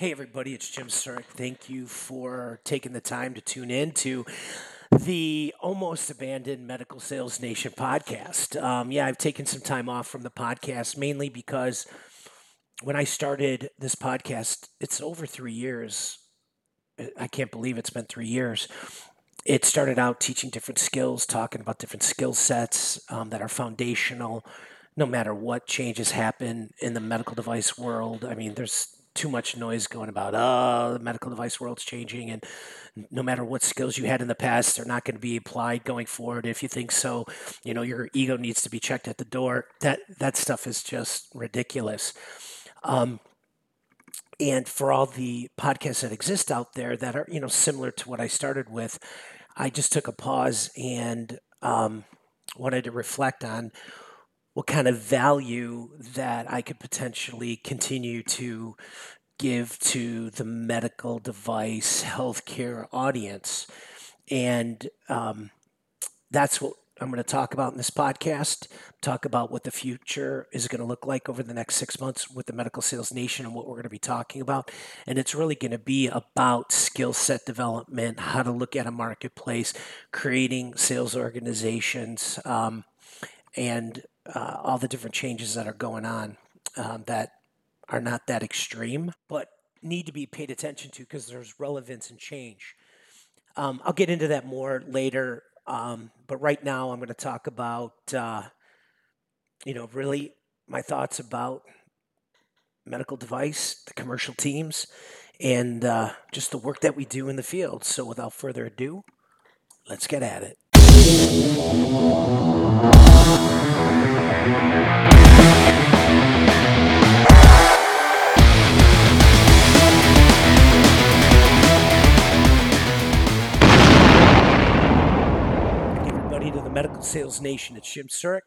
Hey, everybody, it's Jim Surik. Thank you for taking the time to tune in to the almost abandoned Medical Sales Nation podcast. Um, yeah, I've taken some time off from the podcast mainly because when I started this podcast, it's over three years. I can't believe it's been three years. It started out teaching different skills, talking about different skill sets um, that are foundational no matter what changes happen in the medical device world. I mean, there's too much noise going about oh the medical device world's changing and no matter what skills you had in the past they're not going to be applied going forward. If you think so you know your ego needs to be checked at the door. That that stuff is just ridiculous. Um, and for all the podcasts that exist out there that are you know similar to what i started with i just took a pause and um, wanted to reflect on what kind of value that I could potentially continue to give to the medical device healthcare audience. And um, that's what I'm going to talk about in this podcast. Talk about what the future is going to look like over the next six months with the Medical Sales Nation and what we're going to be talking about. And it's really going to be about skill set development, how to look at a marketplace, creating sales organizations, um, and uh, all the different changes that are going on um, that are not that extreme, but need to be paid attention to because there's relevance and change. Um, I'll get into that more later, um, but right now I'm going to talk about, uh, you know, really my thoughts about medical device, the commercial teams, and uh, just the work that we do in the field. So without further ado, let's get at it. Everybody to the Medical Sales Nation. It's Jim Surik,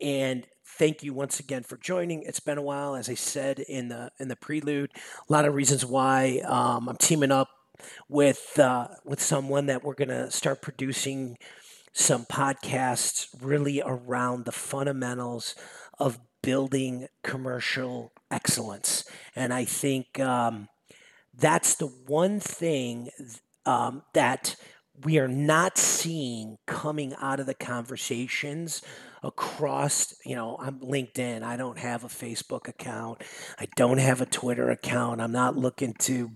and thank you once again for joining. It's been a while, as I said in the in the prelude. A lot of reasons why um, I'm teaming up with uh, with someone that we're going to start producing some podcasts really around the fundamentals of building commercial excellence. And I think um, that's the one thing um, that we are not seeing coming out of the conversations across you know i'm linkedin. I don't have a facebook account. I don't have a twitter account. I'm not looking to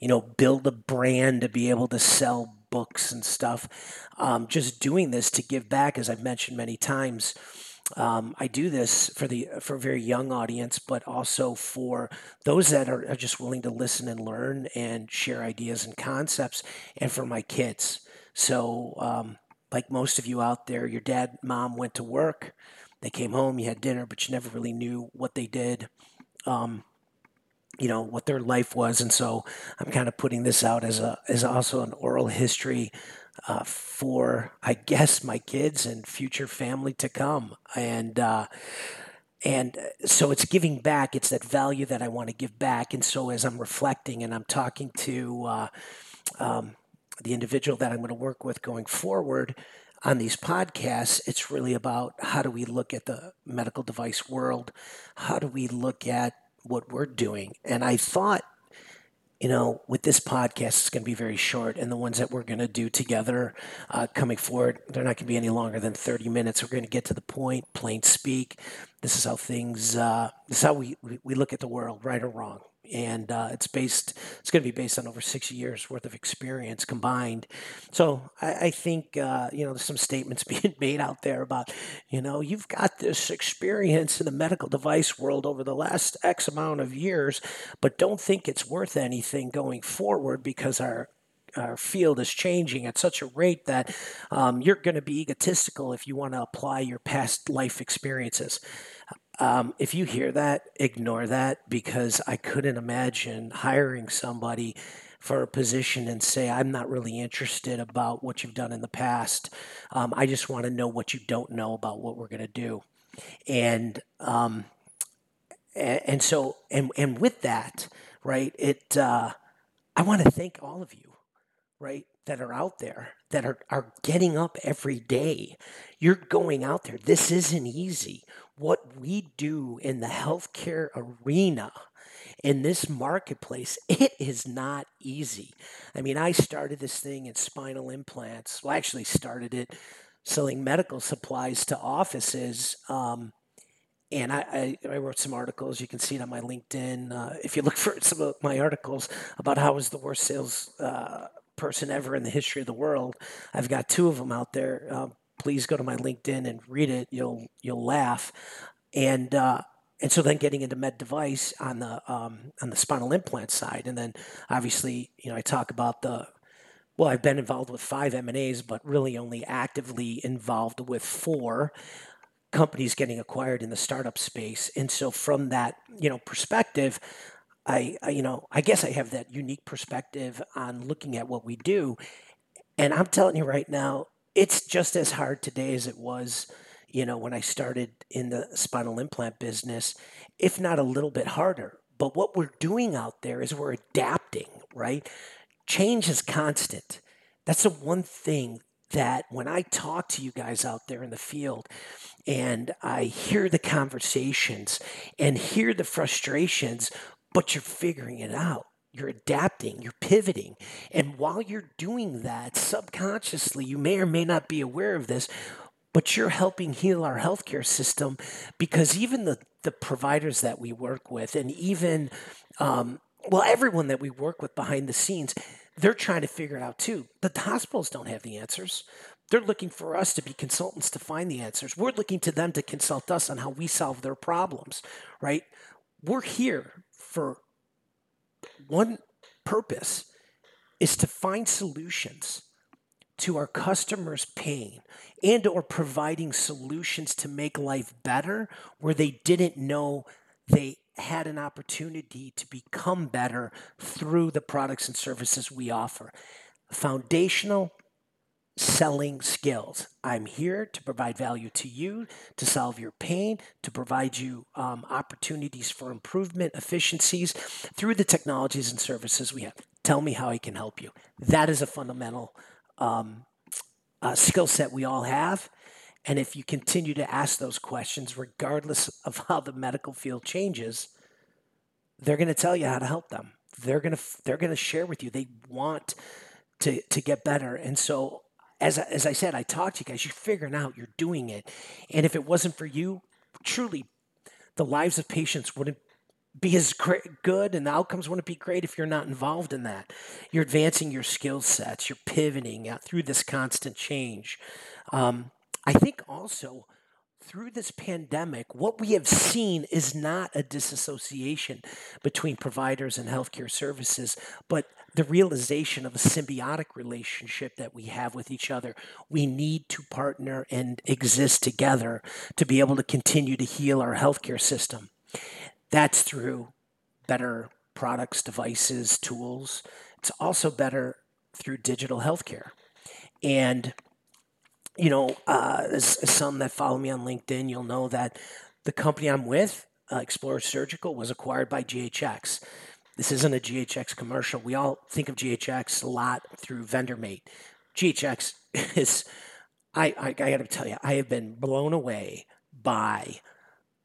you know build a brand to be able to sell books and stuff um, just doing this to give back as i've mentioned many times um, I do this for the for a very young audience, but also for those that are, are just willing to listen and learn and share ideas and concepts, and for my kids. So, um, like most of you out there, your dad, mom went to work, they came home, you had dinner, but you never really knew what they did. Um, you know what their life was, and so I'm kind of putting this out as a as also an oral history uh, for, I guess, my kids and future family to come. And, uh, and uh, so it's giving back. It's that value that I want to give back. And so as I'm reflecting and I'm talking to uh, um, the individual that I'm going to work with going forward on these podcasts, it's really about how do we look at the medical device world? How do we look at what we're doing? And I thought you know, with this podcast, it's going to be very short, and the ones that we're going to do together uh, coming forward, they're not going to be any longer than 30 minutes. We're going to get to the point, plain speak. This is how things, uh, this is how we, we look at the world, right or wrong and uh, it's based it's going to be based on over six years worth of experience combined. So i, I think uh, you know there's some statements being made out there about you know you've got this experience in the medical device world over the last x amount of years but don't think it's worth anything going forward because our our field is changing at such a rate that um, you're going to be egotistical if you want to apply your past life experiences um, if you hear that, ignore that because I couldn't imagine hiring somebody for a position and say, I'm not really interested about what you've done in the past. Um, I just want to know what you don't know about what we're going to do. And, um, and, so, and, and with that, right, it, uh, I want to thank all of you, right, that are out there that are, are getting up every day. You're going out there. This isn't easy what we do in the healthcare arena in this marketplace, it is not easy. I mean, I started this thing in spinal implants. Well, I actually started it selling medical supplies to offices. Um, and I, I, I, wrote some articles. You can see it on my LinkedIn. Uh, if you look for some of my articles about how I was the worst sales uh, person ever in the history of the world, I've got two of them out there. Uh, please go to my LinkedIn and read it. You'll you'll laugh. And uh, and so then getting into med device on the um, on the spinal implant side, and then obviously you know I talk about the well I've been involved with five M and A's, but really only actively involved with four companies getting acquired in the startup space. And so from that you know perspective, I, I you know I guess I have that unique perspective on looking at what we do, and I'm telling you right now, it's just as hard today as it was you know, when I started in the spinal implant business, if not a little bit harder. But what we're doing out there is we're adapting, right? Change is constant. That's the one thing that when I talk to you guys out there in the field and I hear the conversations and hear the frustrations, but you're figuring it out. You're adapting, you're pivoting. And while you're doing that, subconsciously, you may or may not be aware of this, but you're helping heal our healthcare system because even the, the providers that we work with and even um, well everyone that we work with behind the scenes they're trying to figure it out too. But the hospitals don't have the answers. They're looking for us to be consultants to find the answers. We're looking to them to consult us on how we solve their problems right? We're here for one purpose is to find solutions to our customers' pain and or providing solutions to make life better where they didn't know they had an opportunity to become better through the products and services we offer. Foundational selling skills. I'm here to provide value to you, to solve your pain, to provide you um, opportunities for improvement, efficiencies through the technologies and services we have. Tell me how I can help you. That is a fundamental um, uh, skill set we all have. And if you continue to ask those questions, regardless of how the medical field changes, they're going to tell you how to help them. They're going to they're going to share with you. They want to to get better. And so, as as I said, I talked to you guys. You're figuring out. You're doing it. And if it wasn't for you, truly, the lives of patients wouldn't be as great, good and the outcomes wouldn't be great if you're not involved in that. You're advancing your skill sets, you're pivoting out through this constant change. Um, I think also through this pandemic, what we have seen is not a disassociation between providers and healthcare services, but the realization of a symbiotic relationship that we have with each other. We need to partner and exist together to be able to continue to heal our healthcare system. That's through better products, devices, tools. It's also better through digital healthcare. And, you know, uh, some that follow me on LinkedIn, you'll know that the company I'm with, uh, Explorer Surgical, was acquired by GHX. This isn't a GHX commercial. We all think of GHX a lot through VendorMate. GHX is, I, I, I got to tell you, I have been blown away by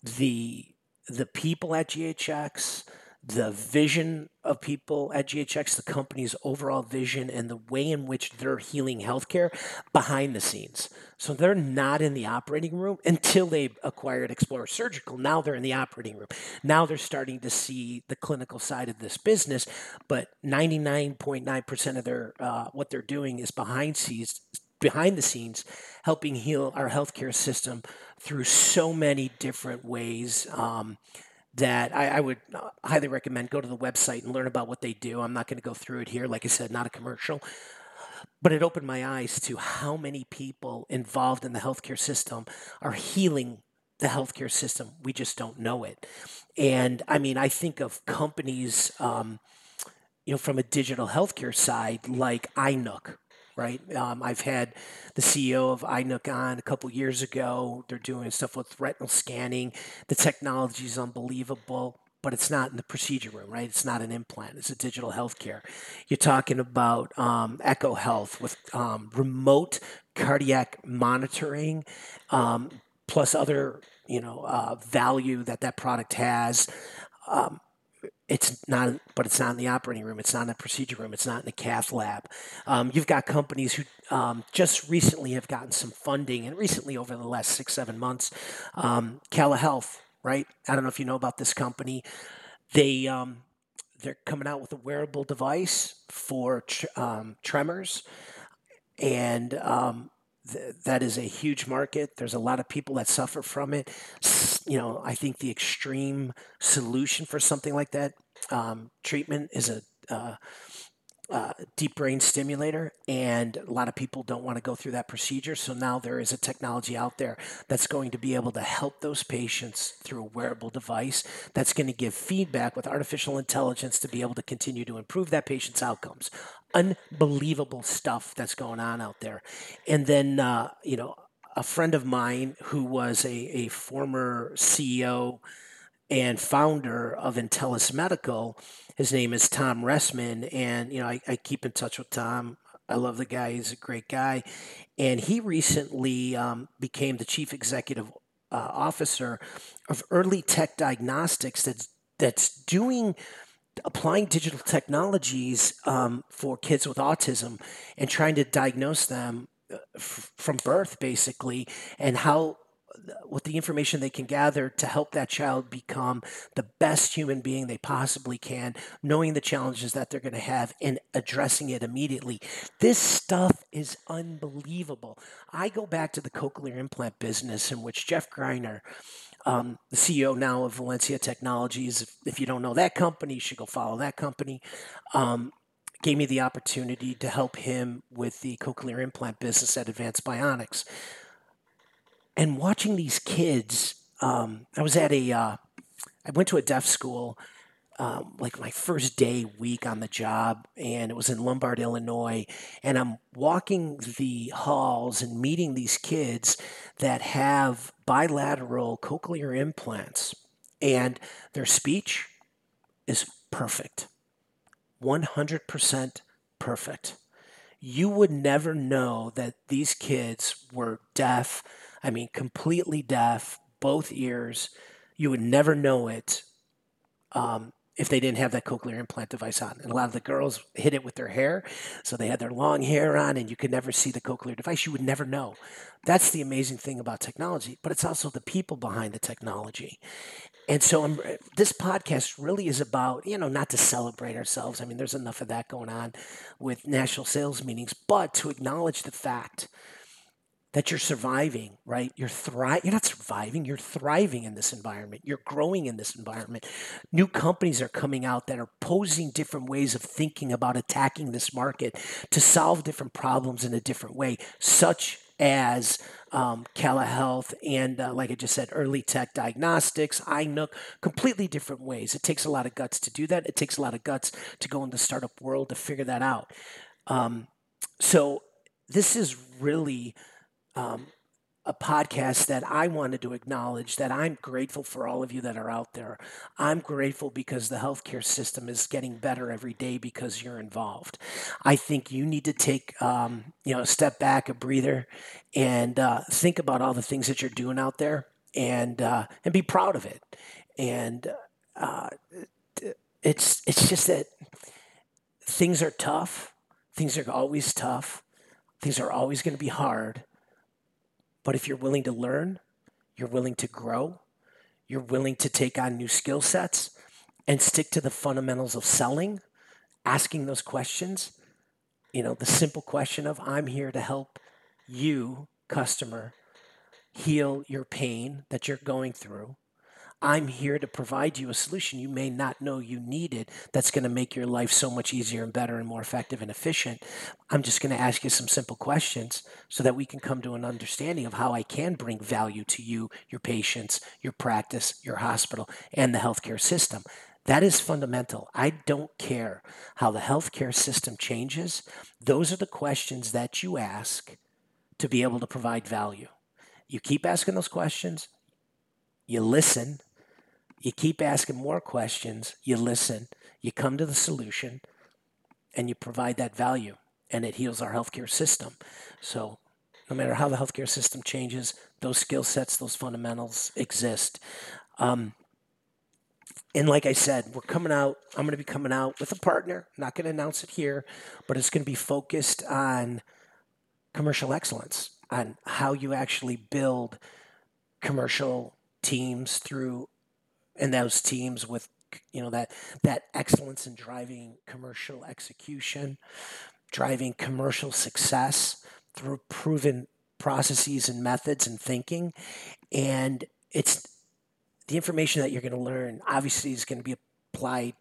the the people at GHX, the vision of people at GHX, the company's overall vision, and the way in which they're healing healthcare behind the scenes. So they're not in the operating room until they acquired Explorer Surgical. Now they're in the operating room. Now they're starting to see the clinical side of this business, but 99.9% of their uh, what they're doing is behind scenes behind the scenes helping heal our healthcare system through so many different ways um, that I, I, would uh, highly recommend go to the website and learn about what they do. I'm not going to go through it here. Like I said, not a commercial. But it opened my eyes to how many people involved in the healthcare system are healing the healthcare system. We just don't know it. And I mean, I think of companies, um, you know, from a digital healthcare side like Eyenuk, right? Um, I've had the CEO of Eyenuk on a couple years ago. They're doing stuff with retinal scanning. The technology is unbelievable, but it's not in the procedure room, right? It's not an implant. It's a digital healthcare. You're talking about um, Echo Health with um, remote cardiac monitoring, um, plus other you know uh, value that that product has. It's not, but it's not in the operating room. It's not in the procedure room. It's not in the cath lab. Um, you've got companies who um, just recently have gotten some funding, and recently over the last six, seven months, um, Health, right? I don't know if you know about this company. They um, they're coming out with a wearable device for tr- um, tremors, and um, th- that is a huge market. There's a lot of people that suffer from it. You know, I think the extreme solution for something like that um, treatment is a uh, uh, deep brain stimulator, and a lot of people don't want to go through that procedure. So now there is a technology out there that's going to be able to help those patients through a wearable device that's going to give feedback with artificial intelligence to be able to continue to improve that patient's outcomes. Unbelievable stuff that's going on out there. And then, uh, you know, a friend of mine who was a, a former CEO and founder of Intellis Medical. His name is Tom Ressman, and you know I, I keep in touch with Tom. I love the guy; he's a great guy, and he recently um, became the chief executive uh, officer of EarliTec Diagnostics. That's that's doing applying digital technologies um, for kids with autism and trying to diagnose them uh, f- from birth, basically, and how with the information they can gather to help that child become the best human being they possibly can, knowing the challenges that they're going to have and addressing it immediately. This stuff is unbelievable. I go back to the cochlear implant business in which Jeff Greiner, um, the CEO now of Valencia Technologies, if, if you don't know that company, you should go follow that company. Um, gave me the opportunity to help him with the cochlear implant business at Advanced Bionics and watching these kids um, i was at a uh, i went to a deaf school um, like my first day week on the job and it was in lombard illinois and i'm walking the halls and meeting these kids that have bilateral cochlear implants and their speech is perfect 100% perfect you would never know that these kids were deaf I mean, completely deaf, both ears. You would never know it um, if they didn't have that cochlear implant device on. And a lot of the girls hid it with their hair. So they had their long hair on and you could never see the cochlear device. You would never know. That's the amazing thing about technology, but it's also the people behind the technology. And so I'm, this podcast really is about, you know, not to celebrate ourselves. I mean, there's enough of that going on with national sales meetings, but to acknowledge the fact that you're surviving, right? You're thri- you're not surviving, you're thriving in this environment. You're growing in this environment. New companies are coming out that are posing different ways of thinking about attacking this market to solve different problems in a different way, such as um, Health and, uh, like I just said, EarliTec Diagnostics, Eyenuk, completely different ways. It takes a lot of guts to do that. It takes a lot of guts to go in the startup world to figure that out. Um, so this is really um, a podcast that I wanted to acknowledge that I'm grateful for all of you that are out there. I'm grateful because the healthcare system is getting better every day because you're involved. I think you need to take, um, you know, a step back, a breather, and uh, think about all the things that you're doing out there, and uh, and be proud of it. And uh, it's it's just that things are tough. Things are always tough. Things are always going to be hard but if you're willing to learn, you're willing to grow, you're willing to take on new skill sets and stick to the fundamentals of selling, asking those questions, you know, the simple question of I'm here to help you, customer, heal your pain that you're going through I'm here to provide you a solution you may not know you needed that's going to make your life so much easier and better and more effective and efficient. I'm just going to ask you some simple questions so that we can come to an understanding of how I can bring value to you, your patients, your practice, your hospital, and the healthcare system. That is fundamental. I don't care how the healthcare system changes. Those are the questions that you ask to be able to provide value. You keep asking those questions, you listen, you keep asking more questions, you listen, you come to the solution, and you provide that value, and it heals our healthcare system. So, no matter how the healthcare system changes, those skill sets, those fundamentals exist. Um, and like I said, we're coming out. I'm going to be coming out with a partner. Not going to announce it here, but it's going to be focused on commercial excellence, on how you actually build commercial teams through, and those teams with you know that that excellence in driving commercial execution, driving commercial success through proven processes and methods and thinking, and it's the information that you're going to learn obviously is going to be applied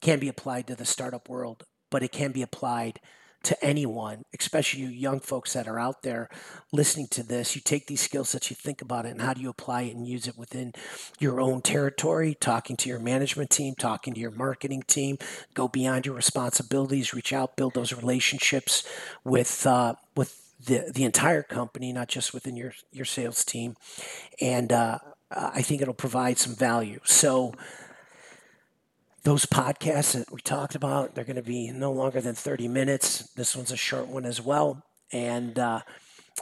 can be applied to the startup world but it can be applied to anyone especially you young folks that are out there listening to this you take these skills that you think about it and how do you apply it and use it within your own territory talking to your management team talking to your marketing team go beyond your responsibilities reach out build those relationships with uh, with the, the entire company, not just within your, your sales team. And uh, I think it'll provide some value. So, those podcasts that we talked about, they're going to be no longer than 30 minutes. This one's a short one as well. And uh,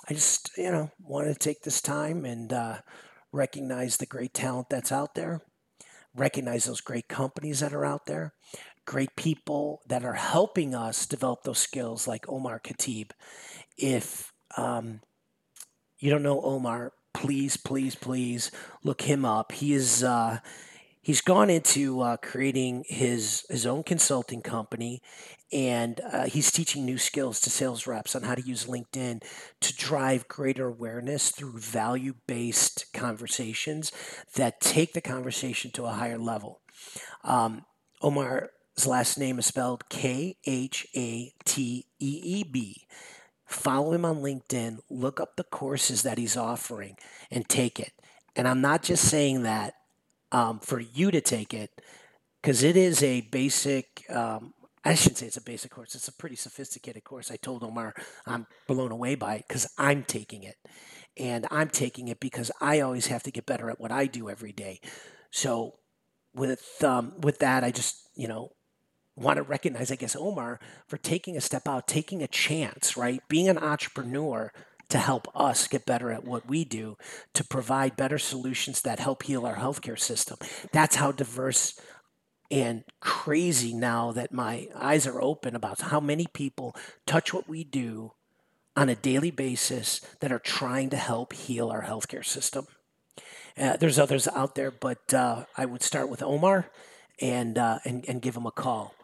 I just, you know, wanted to take this time and uh, recognize the great talent that's out there, recognize those great companies that are out there, great people that are helping us develop those skills, like Omar Khateeb. If um, you don't know Omar, please, please, please look him up. He is uh, he's gone into uh, creating his his own consulting company, and uh, he's teaching new skills to sales reps on how to use LinkedIn to drive greater awareness through value based conversations that take the conversation to a higher level. Um, Omar's last name is spelled K H A T E E B follow him on LinkedIn, look up the courses that he's offering, and take it. And I'm not just saying that um, for you to take it, because it is a basic. Um, I shouldn't say it's a basic course. It's a pretty sophisticated course. I told Omar I'm blown away by it because I'm taking it, and I'm taking it because I always have to get better at what I do every day. So, with um, with that, I just you know want to recognize, I guess, Omar for taking a step out, taking a chance, right? Being an entrepreneur to help us get better at what we do, to provide better solutions that help heal our healthcare system. That's how diverse and crazy now that my eyes are open about how many people touch what we do on a daily basis that are trying to help heal our healthcare system. Uh, there's others out there, but uh, I would start with Omar and, uh, and and give him a call.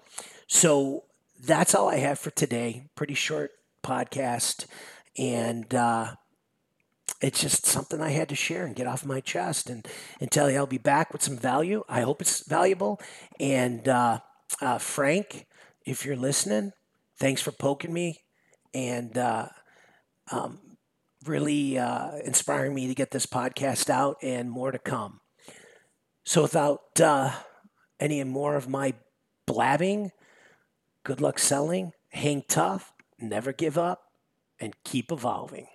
So that's all I have for today. Pretty short podcast. And uh, it's just something I had to share and get off my chest and, and tell you I'll be back with some value. I hope it's valuable. And uh, uh, Frank, if you're listening, thanks for poking me and uh, um, really uh, inspiring me to get this podcast out and more to come. So, without uh, any more of my blabbing, Good luck selling, hang tough, never give up, and keep evolving.